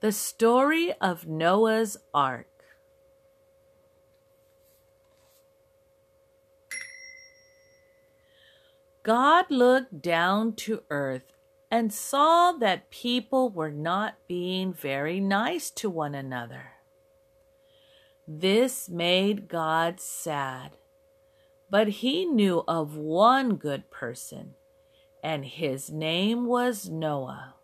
The story of Noah's Ark. God looked down to earth and saw that people were not being very nice to one another. This made God sad, but he knew of one good person, and his name was Noah.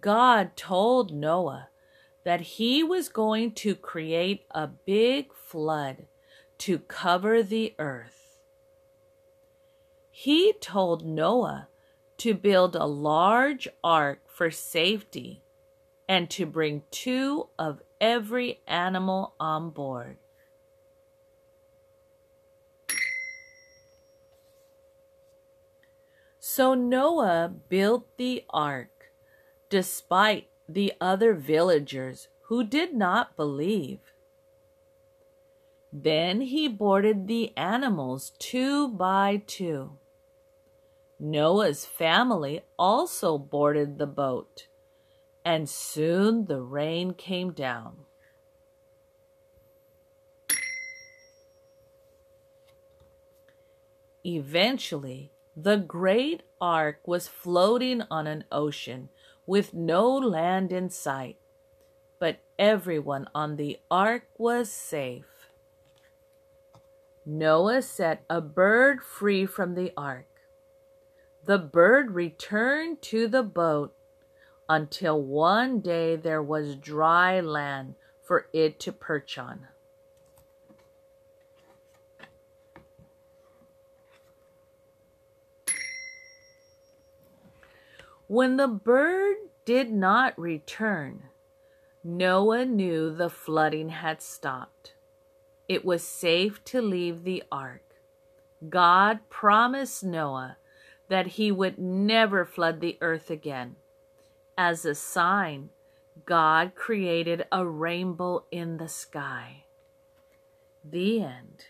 God told Noah that he was going to create a big flood to cover the earth. He told Noah to build a large ark for safety and to bring two of every animal on board. So Noah built the ark despite the other villagers who did not believe. Then he boarded the animals two by two. Noah's family also boarded the boat, and soon the rain came down. Eventually, the great ark was floating on an ocean with no land in sight, but everyone on the ark was safe. Noah set a bird free from the ark. The bird returned to the boat until one day there was dry land for it to perch on. When the bird did not return, Noah knew the flooding had stopped. It was safe to leave the ark. God promised Noah that he would never flood the earth again. As a sign, God created a rainbow in the sky. The end.